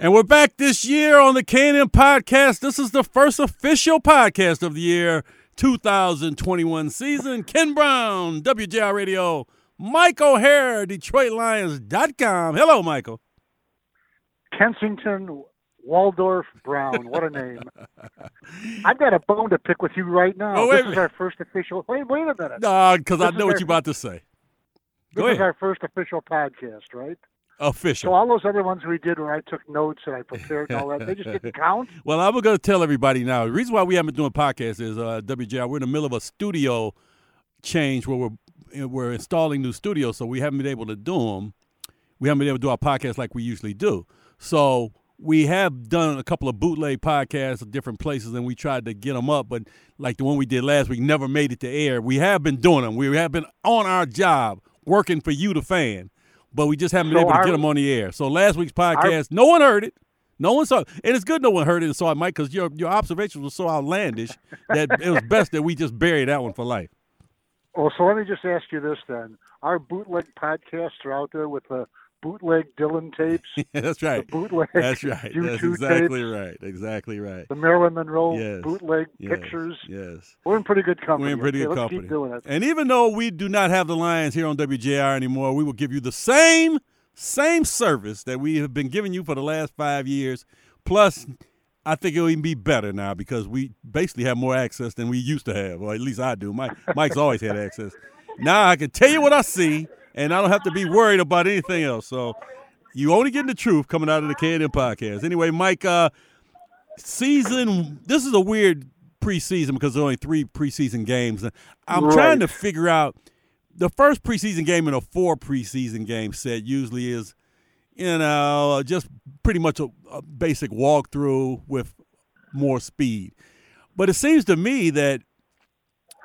And we're back this year on the K&M podcast. This is the first official podcast of the year 2021 season. Ken Brown, WJR Radio, Mike O'Hara, DetroitLions.com. Hello, Michael. Kensington Waldorf Brown. What a name. I've got a bone to pick with you right now. Oh, this is our first official. Wait, wait a minute. No, Because I know what our- you're about to say. this Go is our first official podcast, right? So Official. all those other ones we did where I took notes and I prepared and all that, they just didn't count. Well, I'm going to tell everybody now. The reason why we haven't been doing podcasts is uh, WJR. We're in the middle of a studio change where we're we're installing new studios, so we haven't been able to do them. We haven't been able to do our podcast like we usually do. So we have done a couple of bootleg podcasts at different places, and we tried to get them up, but like the one we did last week, never made it to air. We have been doing them. We have been on our job, working for you, the fan, but we just haven't been So able to our- get them on the air. So last week's podcast, no one heard it. No one saw it. And it's good no one heard it and saw it, Mike, because your, your observations were so outlandish that it was best that we just bury that one for life. Well, so let me just ask you this then: Our bootleg podcasts are out there with the bootleg Dylan tapes, That's the right. bootleg That's right. That's U2 exactly tapes, right. Exactly right. the Marilyn Monroe Yes. bootleg Yes. pictures. Yes. We're in pretty good company. We're in pretty Okay, good let's company. Keep doing it. And even though we do not have the Lions here on WJR anymore, we will give you the same same service that we have been giving you for the last five years. Plus, I think it'll even be better now because we basically have more access than we used to have, or at least I do. Mike, Mike's always had access. Now I can tell you what I see, and I don't have to be worried about anything else. So you only getting the truth coming out of the K&M podcast. Anyway, Mike, uh, season. This is a weird preseason because there's only three preseason games. I'm Right. trying to figure out the first preseason game in a four preseason game set usually is, you know, just pretty much a, a basic walkthrough with more speed. But it seems to me that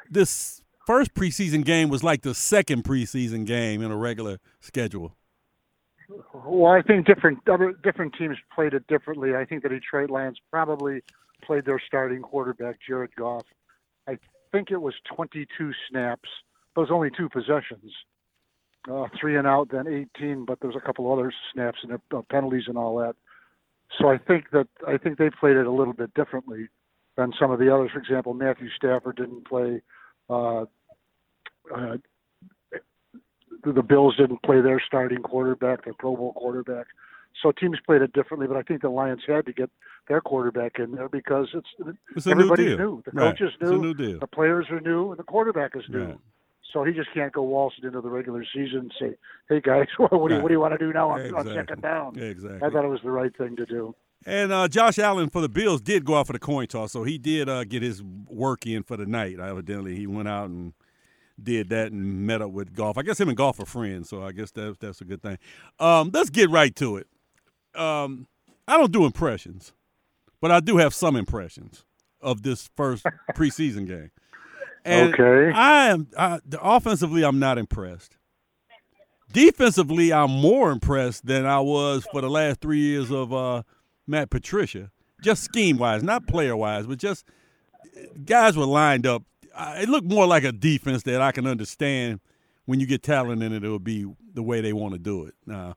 this first preseason game was like the second preseason game in a regular schedule. Well, I think different other different teams played it differently. I think the Detroit Lions probably played their starting quarterback Jared Goff. I think it was 22 snaps. Those only two possessions, uh, three and out, then 18. But there's a couple other snaps and uh, penalties and all that. So I think that I think they played it a little bit differently than some of the others. For example, Matthew Stafford didn't play. Uh, uh, the Bills didn't play their starting quarterback, their Pro Bowl quarterback. So teams played it differently, but I think the Lions had to get their quarterback in there because it's It's a everybody's new deal. new. The Right. coaches new, new deal. the players are new, and the quarterback is new. Right. So he just can't go waltzing into the regular season and say, "Hey guys, what do you, Right. what do you want to do now on, on Exactly. second down?" Yeah, exactly. I thought it was the right thing to do. And uh, Josh Allen for the Bills did go out for the coin toss, so he did uh, get his work in for the night. Evidently, he went out and did that and met up with Goff. I guess him and Goff are friends, so I guess that's that's a good thing. Um, let's get right to it. Um, I don't do impressions, but I do have some impressions of this first preseason game. And Okay. I am I, offensively. I'm not impressed. Defensively, I'm more impressed than I was for the last three years of uh, Matt Patricia. Just scheme wise, not player wise, but just guys were lined up. It looked more like a defense that I can understand when you get talent in it. It will be the way they want to do it. Now,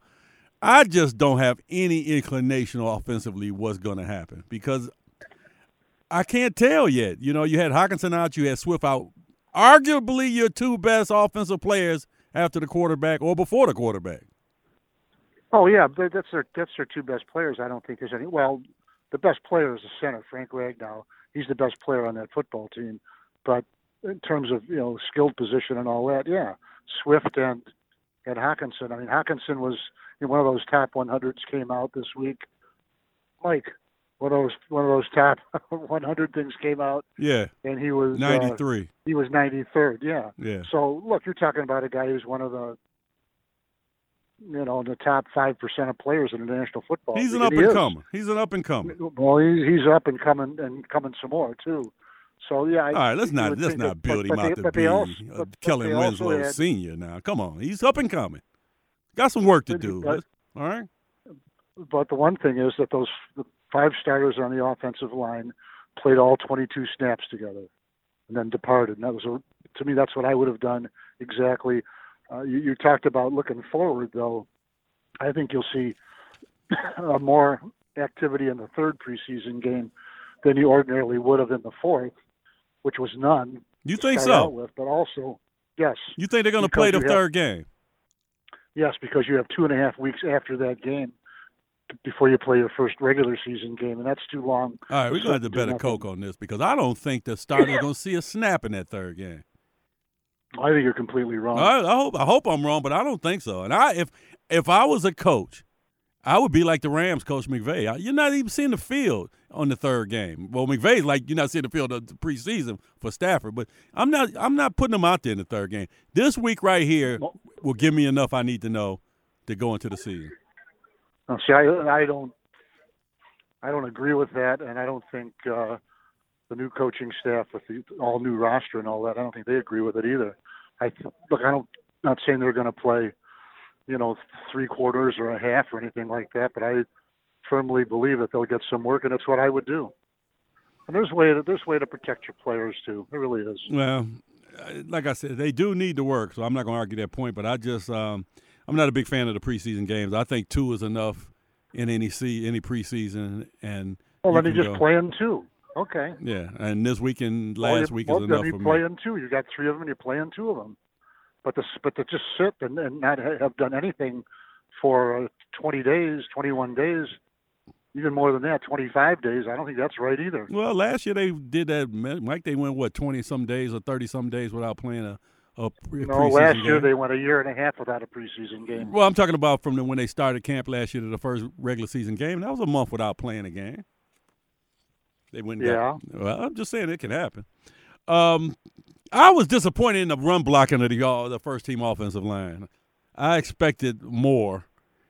I just don't have any inclination offensively what's going to happen because I can't tell yet. You know, you had Hockenson out, you had Swift out. Arguably, your two best offensive players after the quarterback or before the quarterback. Oh yeah, that's their that's their two best players. I don't think there's any. Well, the best player is the center, Frank Ragnow. He's the best player on that football team. But in terms of you know skilled position and all that, yeah, Swift and and Hockenson. I mean, Hockenson was you know, one of those top 100s came out this week. Mike, one of those one of those top 100 things came out, Yeah, and he was uh, 93. he was 93rd. Yeah. Yeah. So look, you're talking about a guy who's one of the, you know, the top five percent of players in the National Football. He's an up He and is. comer. He's an up and comer. Well, he, he's up and coming and coming some more too. So yeah. I, All right, let's not let's not build him out to be also- uh, but- Kellen Winslow had- senior. Now, come on, he's up and coming. Got some work to do. but- All right. But the one thing is that those five starters on the offensive line played all 22 snaps together, and then departed. And that was a, to me, that's what I would have done exactly. Uh, you, you talked about looking forward, though. I think you'll see a more activity in the third preseason game than you ordinarily would have in the fourth, which was none. You think so? With, but also, yes. You think they're going to play the third have, game? Yes, because you have two and a half weeks after that game before you play your first regular season game, and that's too long. All right, we're going to have to bet a coke on this because I don't think the starter's are going to see a snap in that third game. I think you're completely wrong. I, I, hope I hope I'm wrong, but I don't think so. And I if if I was a coach, I would be like the Rams coach McVay. You're not even seeing the field on the third game. Well, McVay's like you're not seeing the field the preseason for Stafford, but I'm not I'm not putting him out there in the third game. This week right here will give me enough I need to know to go into the season. see, I, I don't I don't agree with that, and I don't think uh, the new coaching staff with the all new roster and all that. I don't think they agree with it either. I look. I don't. Not saying they're going to play you know, three quarters or a half or anything like that. But I firmly believe that they'll get some work, and that's what I would do. And there's way to there's way to protect your players too. It really is. Well, like I said, they do need to work, so I'm not going to argue that point. But I just um, I'm not a big fan of the preseason games. I think two is enough in any see any preseason, and well, then you just go. play in two. Okay. Yeah, and this weekend, last well, week well, is enough for me. You play in two. You got three of them. You play in two of them. But to but to just sit and, and not have done anything for uh, 20 days, 21 days, even more than that, 25 days. I don't think that's right either. Well, last year they did that. Mike, they went what 20 some days or 30 some days without playing a. A pre- no, last year they went a year and a half without a preseason game. Well, I'm talking about from the, when they started camp last year to the first regular season game. That was a month without playing a game. They went. Yeah. Got, well, I'm just saying it can happen. Um, I was disappointed in the run blocking of the uh, the first team offensive line. I expected more.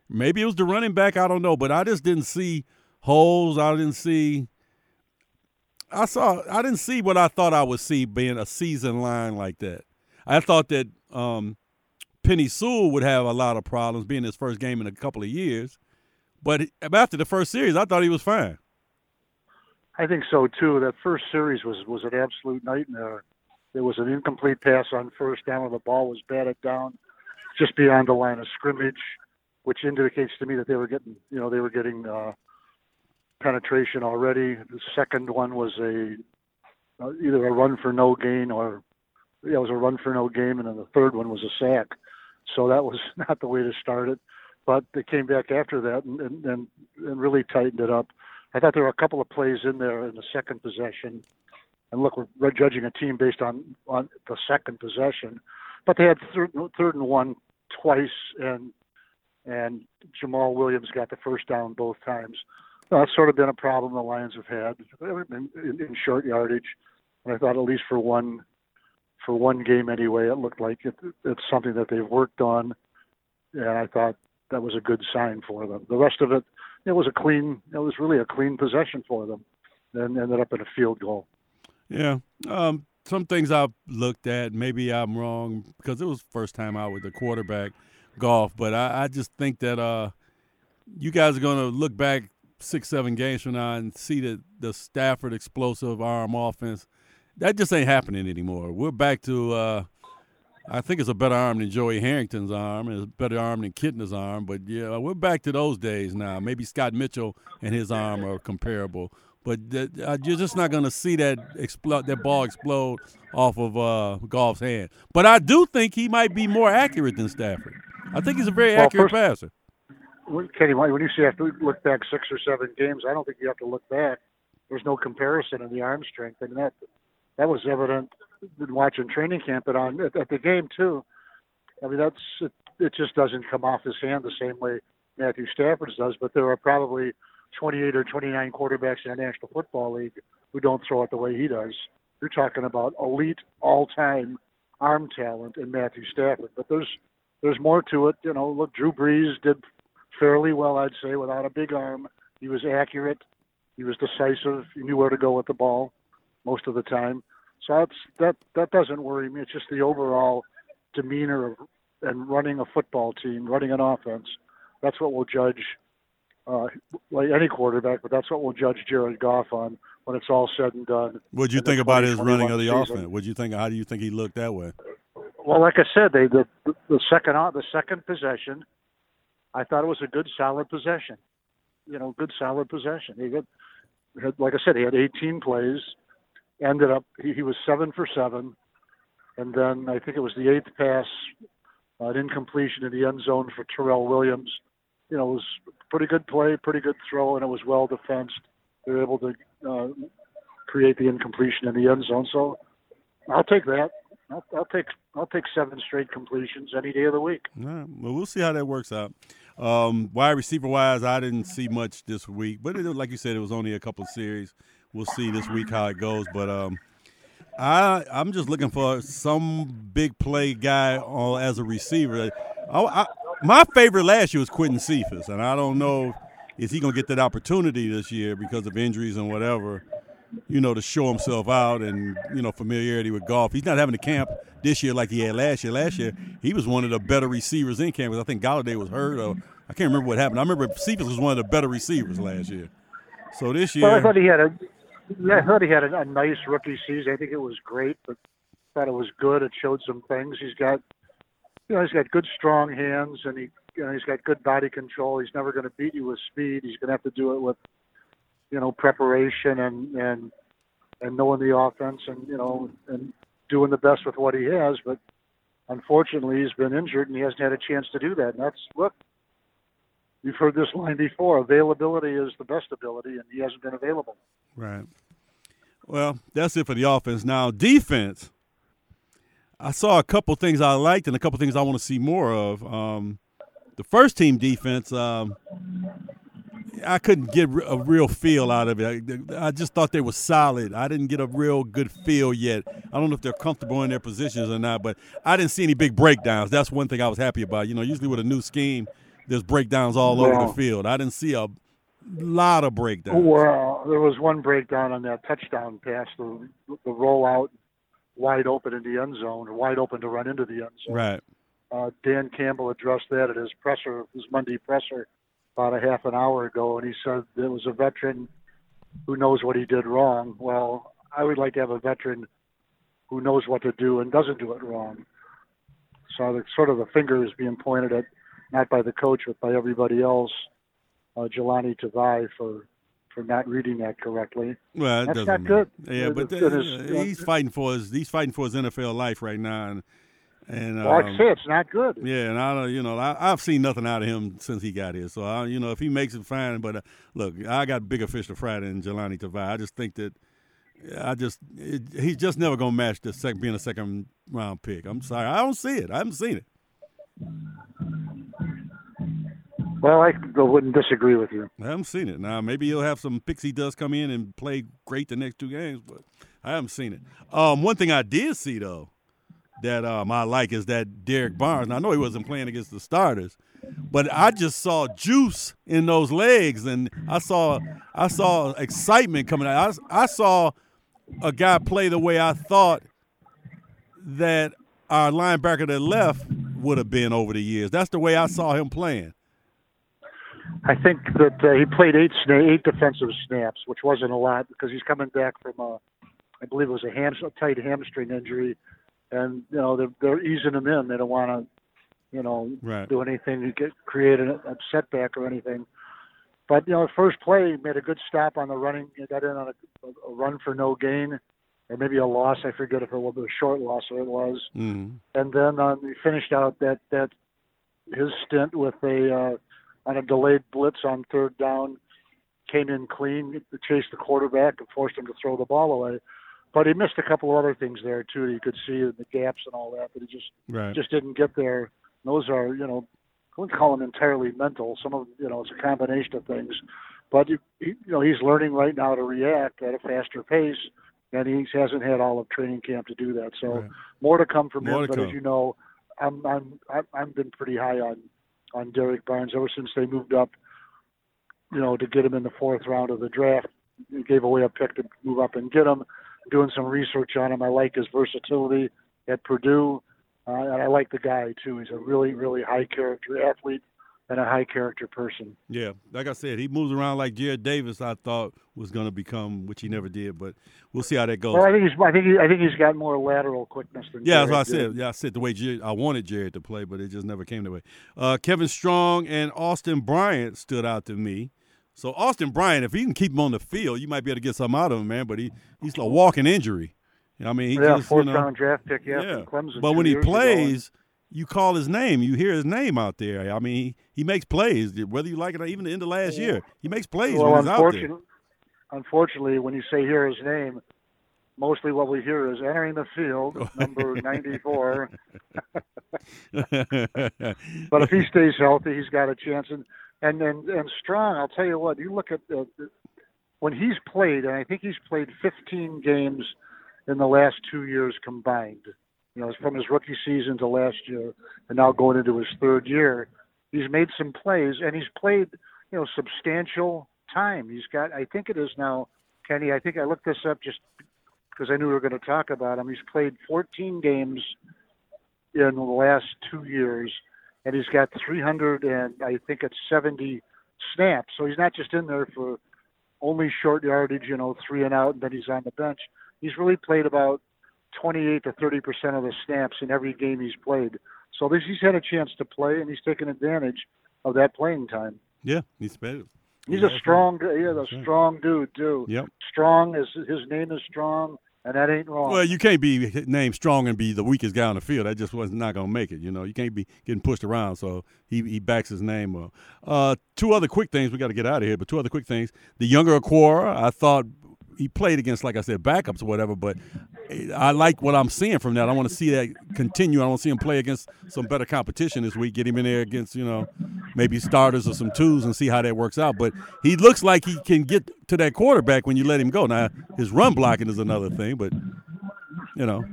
Maybe it was the running back. I don't know, but I just didn't see holes. I didn't see. I saw. I didn't see what I thought I would see being a season line like that. I thought that um, Penei Sewell would have a lot of problems being his first game in a couple of years, but after the first series, I thought he was fine. I think so too. That first series was was an absolute nightmare. There was an incomplete pass on first down, and the ball was batted down just beyond the line of scrimmage, which indicates to me that they were getting, you know, they were getting uh, penetration already. The second one was a uh, either a run for no gain or yeah, it was a run for no game, and then the third one was a sack. So that was not the way to start it. But they came back after that and, and, and, and really tightened it up. I thought there were a couple of plays in there in the second possession and look, we're judging a team based on on the second possession, but they had third, third and one twice, and and Jamaal Williams got the first down both times. that's sort of been a problem the Lions have had in, in, in short yardage, and I thought at least for one for one game anyway, it looked like it, it's something that they've worked on, and I thought that was a good sign for them. The rest of it, it was a clean, it was really a clean possession for them, and ended up in a field goal. Yeah. Um, some things I've looked at, maybe I'm wrong because it was first time out with the quarterback Goff, but I, I just think that uh, you guys are going to look back six, seven games from now and see that the Stafford explosive arm offense that just ain't happening anymore. We're back to uh, I think it's a better arm than Joey Harrington's arm, and it's a better arm than Kitna's arm. But yeah, we're back to those days now. Maybe Scott Mitchell and his arm are comparable, but uh, you're just not going to see that explode, that ball explode off of uh, Goff's hand. But I do think he might be more accurate than Stafford. I think he's a very well, accurate first, passer. Kenny, when you say you have to look back six or seven games, I don't think you have to look back. There's no comparison in the arm strength, and that that was evident in watching training camp and on at, at the game too. I mean, that's it, it just doesn't come off his hand the same way Matthew Stafford's does. But there are probably 28 or 29 quarterbacks in the National Football League who don't throw it the way he does. You're talking about elite all-time arm talent in Matthew Stafford, but there's there's more to it. You know, look, Drew Brees did fairly well, I'd say, without a big arm. He was accurate. He was decisive. He knew where to go with the ball most of the time. So that's that that doesn't worry me. It's just the overall demeanor of and running a football team, running an offense. That's what we'll judge uh, like any quarterback, but that's what we'll judge Jared Goff on when it's all said and done. What'd you think about his running of the season. offense? What'd you think? How do you think he looked that way? Well, like I said, they the the second the second possession, I thought it was a good solid possession. you know good solid possession. He got had, like I said, he had 18 plays. Ended up he, he was seven for seven, and then I think it was the eighth pass, uh, an incompletion in the end zone for Tyrell Williams. You know, it was pretty good play, pretty good throw, and it was well defensed. They were able to uh, create the incompletion in the end zone. So I'll take that. I'll, I'll take I'll take seven straight completions any day of the week. Right. Well, we'll see how that works out. Um, wide receiver wise, I didn't see much this week, but it, like you said, it was only a couple of series. We'll see this week how it goes. But um, I I'm just looking for some big play guy on, as a receiver. I, I, my favorite last year was Quintez Cephus, and I don't know is he gonna get that opportunity this year because of injuries and whatever you know, to show himself out and, you know, familiarity with Goff. He's not having a camp this year like he had last year. Last year, he was one of the better receivers in camp. I think Golladay was hurt, or I can't remember what happened. I remember Cephus was one of the better receivers last year. So this year. Well, I thought he had a. I thought he had a, a nice rookie season. I think it was great, but thought it was good. It showed some things. He's got, you know, he's got good strong hands, and he, you know, he's got good body control. He's never going to beat you with speed. He's going to have to do it with you know preparation and and and knowing the offense and you know and doing the best with what he has. But unfortunately, he's been injured and he hasn't had a chance to do that. And that's look. You've heard this line before. Availability is the best ability, and he hasn't been available. Right. Well, that's it for the offense. Now, defense. I saw a couple things I liked and a couple things I want to see more of. Um, the first team defense, um, I couldn't get a real feel out of it. I, I, just thought they were solid. I didn't get a real good feel yet. I don't know if they're comfortable in their positions or not, but I didn't see any big breakdowns. That's one thing I was happy about. You know, usually with a new scheme, there's breakdowns all over the field. I didn't see a lot of breakdowns. Well, there was one breakdown on that touchdown pass, the the rollout wide open in the end zone, wide open to run into the end zone. Right. Uh, Dan Campbell addressed that at his presser, his Monday presser about a half an hour ago, and he said there was a veteran who knows what he did wrong. Well, I would like to have a veteran who knows what to do and doesn't do it wrong. So the sort of the finger is being pointed at not by the coach but by everybody else, uh, Jahlani Tavai for for not reading that correctly. Well, that's not good. Yeah, but uh, he's fighting for his he's fighting for his NFL life right now, and and well, um, it's not good. Yeah, and I, don't you know, I, have seen nothing out of him since he got here. So, I, you know, if he makes it, fine. But uh, look, I got bigger fish to fry than Jahlani Tavai. I just think that I just it, he's just never gonna match the second being a second round pick. I'm sorry, I don't see it. I haven't seen it. Well, I wouldn't disagree with you. I haven't seen it. Now maybe he'll have some pixie dust come in and play great the next two games, but I haven't seen it. Um, one thing I did see though that um, I like is that Derrick Barnes. Now, I know he wasn't playing against the starters, but I just saw juice in those legs, and I saw I saw excitement coming out. I, I saw a guy play the way I thought that our linebacker that left would have been over the years. That's the way I saw him playing. I think that uh, he played eight eight defensive snaps, which wasn't a lot because he's coming back from a, I believe it was a, ham, a tight hamstring injury and you know they're they're easing them in. They don't want to, you know, right. do anything to get create a, a setback or anything. But you know, first play made a good stop on the running. He got in on a, a run for no gain, or maybe a loss. I forget if it was a short loss or it was. Mm. And then um, he finished out that that his stint with a uh, on a delayed blitz on third down. Came in clean, chased the quarterback, and forced him to throw the ball away but he missed a couple of other things there too. You could see the gaps and all that, but he just right. just didn't get there. Those are you know, I wouldn't call them entirely mental. Some of you know it's a combination of things, but you, you know he's learning right now to react at a faster pace, and he hasn't had all of training camp to do that. So right. more to come from more him. But come. as you know, I'm I'm I've been pretty high on on Derrick Barnes ever since they moved up. You know, to get him in the fourth round of the draft, gave away a pick to move up and get him doing some research on him. I like his versatility at Purdue, uh, and I like the guy too. He's a really, really high character athlete and a high character person. Yeah, like I said, he moves around like Jarrad Davis. I thought was going to become, which he never did, but we'll see how that goes. Well, I think he's, I think, he, I think he's got more lateral quickness than. Yeah, Jarrad that's what I said. Yeah, I said the way Jarrad, I wanted Jarrad to play, but it just never came that way. Uh, Kevin Strong and Austin Bryant stood out to me. So Austin Bryant, if he can keep him on the field, you might be able to get something out of him, man. But he he's a walking injury. I mean, he yeah, just, fourth you know, round draft pick. Yeah, from Clemson But when he plays. ago. You call his name. You hear his name out there. I mean, he, he makes plays, whether you like it or even the end of last year. He makes plays well, when he's out there. unfortunately, unfortunately, when you say hear his name, mostly what we hear is entering the field, number 94. But if he stays healthy, he's got a chance. And and and, and strong, I'll tell you what. You look at the, the, when he's played, and I think he's played 15 games in the last two years combined. You know, from his rookie season to last year, and now going into his third year, he's made some plays, and he's played, you know, substantial time. He's got, I think it is now, Kenny. I think I looked this up just because I knew we were going to talk about him. He's played 14 games in the last two years, and he's got 300 and I think it's 70 snaps. So he's not just in there for only short yardage, you know, three and out, and then he's on the bench. He's really played about 28 to 30 percent of the snaps in every game he's played. So this, he's had a chance to play, and he's taken advantage of that playing time. yeah, he's better. He's Yeah, a strong, yeah, a strong dude too. Yep. Strong is his name is strong, and that ain't wrong. Well, you can't be named strong and be the weakest guy on the field. That just was not going to make it. You know, you can't be getting pushed around. So he, he backs his name up. Uh, two other quick things. We got to get out of here. But two other quick things. The younger Okwara, I thought he played against, like I said, backups or whatever. But I like what I'm seeing from that. I want to see that continue. I want to see him play against some better competition this week. Get him in there against, you know, maybe starters or some twos and see how that works out. But he looks like he can get to that quarterback when you let him go. Now his run blocking is another thing, but you know,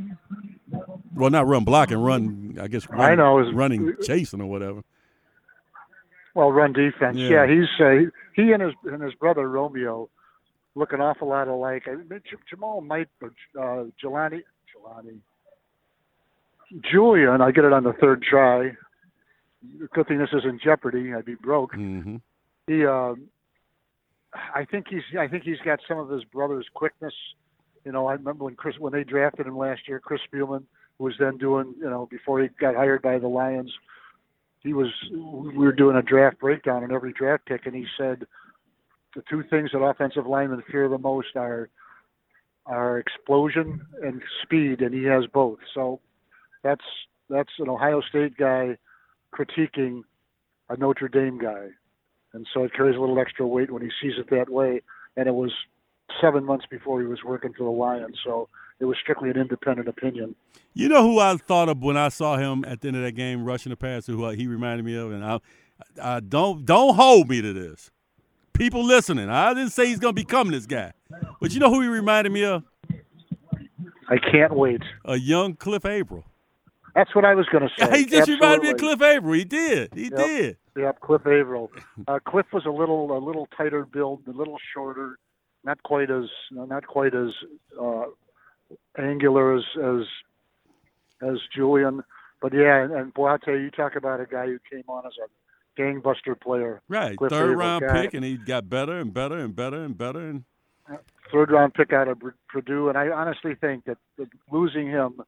well, not run blocking, run. I guess run, I know, running, chasing or whatever. Well, run defense. Yeah. Yeah, he's uh, he and his and his brother Romeo look an awful lot alike. I mean, J- Jamal might, but uh, Jelani, Jelani, Julian. I get it on the third try. Good thing this isn't Jeopardy. I'd be broke. hmm He, um, I think he's, I think he's got some of his brother's quickness. You know, I remember when Chris, when they drafted him last year, Chris Spielman was then doing, you know, before he got hired by the Lions, he was, we were doing a draft breakdown on every draft pick, and he said the two things that offensive linemen fear the most are, are explosion and speed, and he has both. So that's that's an Ohio State guy critiquing a Notre Dame guy and so it carries a little extra weight when he sees it that way. And it was seven months before he was working for the Lions, so it was strictly an independent opinion. You know who I thought of when I saw him at the end of that game rushing the passer, who uh, he reminded me of, and I, I don't don't hold me to this. People listening, I didn't say he's gonna become this guy, but you know who he reminded me of? I can't wait. A young Cliff Avril. That's what I was going to say. he just reminded me of Cliff Avril. He did. He Yep. did. Yep, Cliff Avril. Uh, Cliff was a little a little tighter build, a little shorter, not quite as not quite as uh, angular as as as Julian. But yeah, and, and boy, I tell you, you talk about a guy who came on as a gangbuster player, Right. Cliff Third Avril, round got pick, and he got better and better and better and better. And third round pick out of Purdue, and I honestly think that, losing him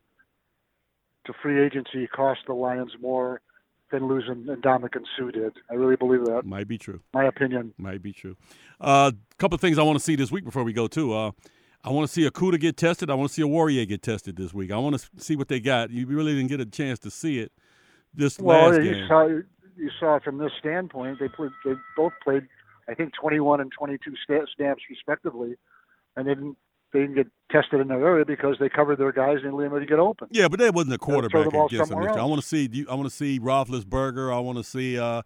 to free agency cost the Lions more than losing Ndamukong Suh did. I really believe that. might be true. My opinion. Might be true. A uh, couple of things I want to see this week before we go too. Uh, I want to see Okudah get tested. I want to see Oruwariye get tested this week. I want to see what they got. You really didn't get a chance to see it this Well, last game. saw you saw from this standpoint, they played, they both played, I think, 21 and 22 sta- snaps respectively, and they didn't they didn't get tested in their area because they covered their guys and didn't let anybody get open. Yeah, but that wasn't a quarterback against them. somewhere this year. I want to see. you- I want to see Roethlisberger. I want to see uh,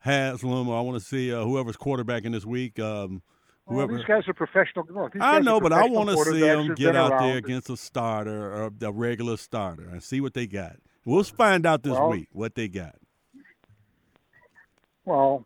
Haslam. Or I want to see uh, whoever's quarterbacking this week. Um, Well, these guys are professional. Look, I know, but I want to see them get out there against a starter or a regular starter and see what they got. We'll find out this Well- week what they got. Well,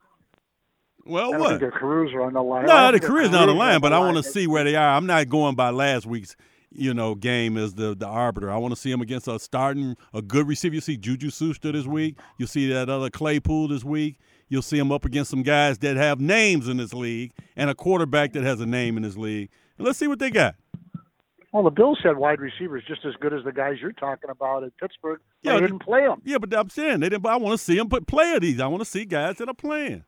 Well, what? think their careers are on the line. No, the career's not on the line, but I want to see where they are. I'm not going by last week's, you know, game as the the arbiter. I want to see them against a starting a good receiver. You see Juju Schuster this week. You'll see that other Claypool this week. You'll see him up against some guys that have names in this league and a quarterback that has a name in this league. And let's see what they got. Well, the Bills had wide receivers just as good as the guys you're talking about at Pittsburgh. Yeah, they didn't play them. Yeah, but I'm saying they didn't. But I want to see them put play of these. I want to see guys that are playing.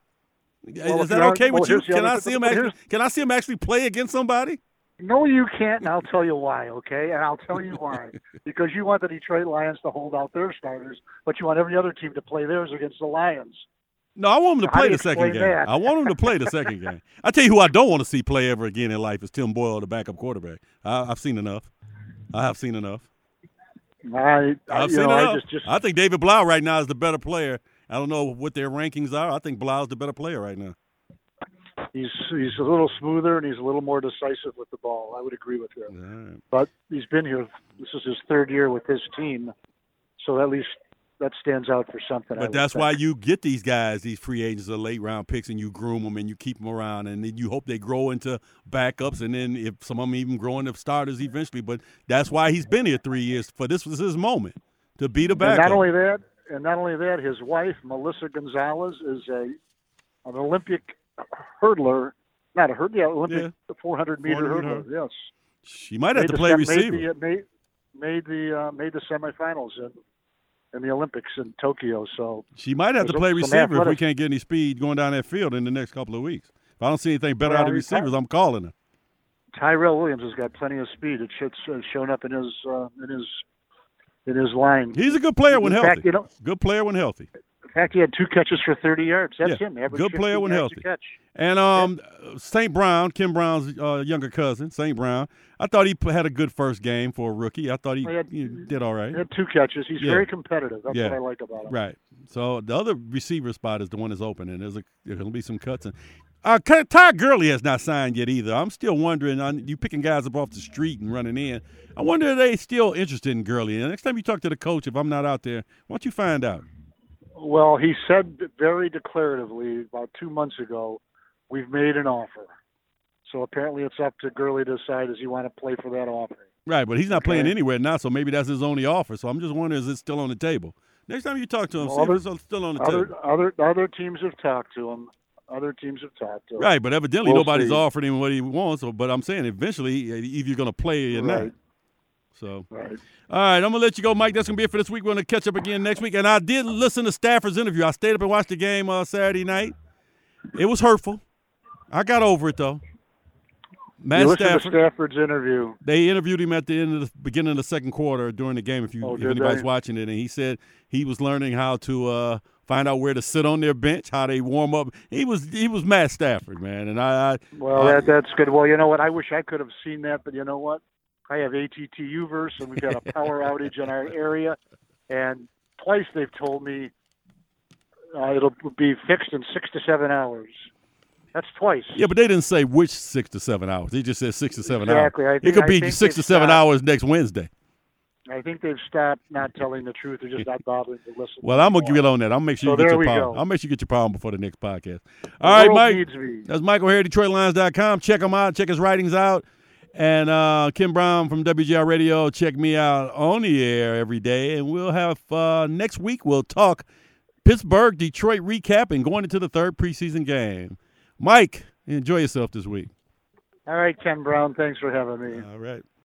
Well, Is that okay with well, you? Can I see them? Actually, can I see them actually play against somebody? No, you can't, and I'll tell you why. Okay, and I'll tell you why. because you want the Detroit Lions to hold out their starters, but you want every other team to play theirs against the Lions. No, I want him to play the second game. that? I want him to play the second game. I tell you who I don't want to see play ever again in life is Tim Boyle, the backup quarterback. I, I've seen enough. I have seen enough. I, I I've seen know, enough. I just, just I think David Blough right now is the better player. I don't know what their rankings are. I think Blough's the better player right now. he's he's a little smoother and he's a little more decisive with the ball. I would agree with you. Right. But he's been here. This is his third year with his team, so at least that stands out for something. But that's think. why you get these guys, these free agents, or late round picks, and you groom them and you keep them around, and then you hope they grow into backups, and then if some of them even grow into starters eventually. But that's why he's been here three years. For this was his moment to be the And backup. not only that, and not only that, his wife Melissa Gonzalez is a an Olympic hurdler, not a hurdler, yeah, Olympic 400 meter 400 hurdler. Yes, she might have Made to play receiver. Made the made, made the, uh, made the semifinals in in the Olympics in Tokyo. So She might have to play receiver if we can't get any speed going down that field in the next couple of weeks. If I don't see anything better out of receivers, I'm calling her. Tyrell Williams has got plenty of speed. It's, uh, shown up in his uh, in his in his line. He's a good player when in healthy. fact, you know, Good player when healthy. Fact, he had two catches for 30 yards. That's Yeah, him. Average good player when healthy. And um, St. Brown, Ken Brown's uh, younger cousin, St. Brown. I thought he had a good first game for a rookie. I thought he, He had- he did all right. He had two catches. He's Yeah. very competitive. That's Yeah. what I like about him. Right. So the other receiver spot is the one that's open, and there's a there's gonna be some cuts. And uh, Ty Gurley has not signed yet either. I'm still wondering. uh, you picking guys up off the street and running in. I wonder if they still interested in Gurley. And next time you talk to the coach, if I'm not out there, why don't you find out? Well, he said very declaratively about two months ago, we've made an offer. So apparently it's up to Gurley to decide does he want to play for that offer. Right, but he's not playing anywhere now, so maybe that's his only offer. So I'm just wondering, is it still on the table? Next time you talk to him, see Other- if it's still on the table. Other other other teams have talked to him. Other teams have talked to him. Right, but evidently We'll nobody's see. offered him what he wants. So, but I'm saying eventually, either you're going to play or not. So, Right. all right, I'm gonna let you go, Mike. That's gonna be it for this week. We're gonna catch up again next week. And I did listen to Stafford's interview. I stayed up and watched the game uh, Saturday night. It was hurtful. I got over it though. Matt Stafford. to Stafford's interview. They interviewed him at the end of the beginning of the second quarter during the game. If you Oh, if anybody's they? watching it, and he said he was learning how to uh, find out where to sit on their bench, how they warm up. He was he was Matt Stafford, man, and I, I Well, Uh, that, that's good. Well, you know what? I wish I could have seen that, but you know what? I have AT&T U-verse, and we've got a power outage in our area, and twice they've told me uh, it'll be fixed in six to seven hours. That's twice. yeah, but they didn't say which six to seven hours. They just said six to seven Exactly. Hours. It could be six to seven uh, hours next Wednesday. I think they've stopped not telling the truth. They're just not bothering to listen. Well, I'm gonna get on that. I'll make sure So you get your problem. go. I'll make sure you get your problem before the next podcast. The All right, world Mike. That's Michael O'Hara, DetroitLions.com. Check him out. Check his writings out. And uh, Ken Brown from WJR Radio. Check me out on the air every day. And we'll have uh, next week, we'll talk Pittsburgh, Detroit recap and going into the third preseason game. Mike, enjoy yourself this week. All right, Ken Brown. Thanks for having me. All right.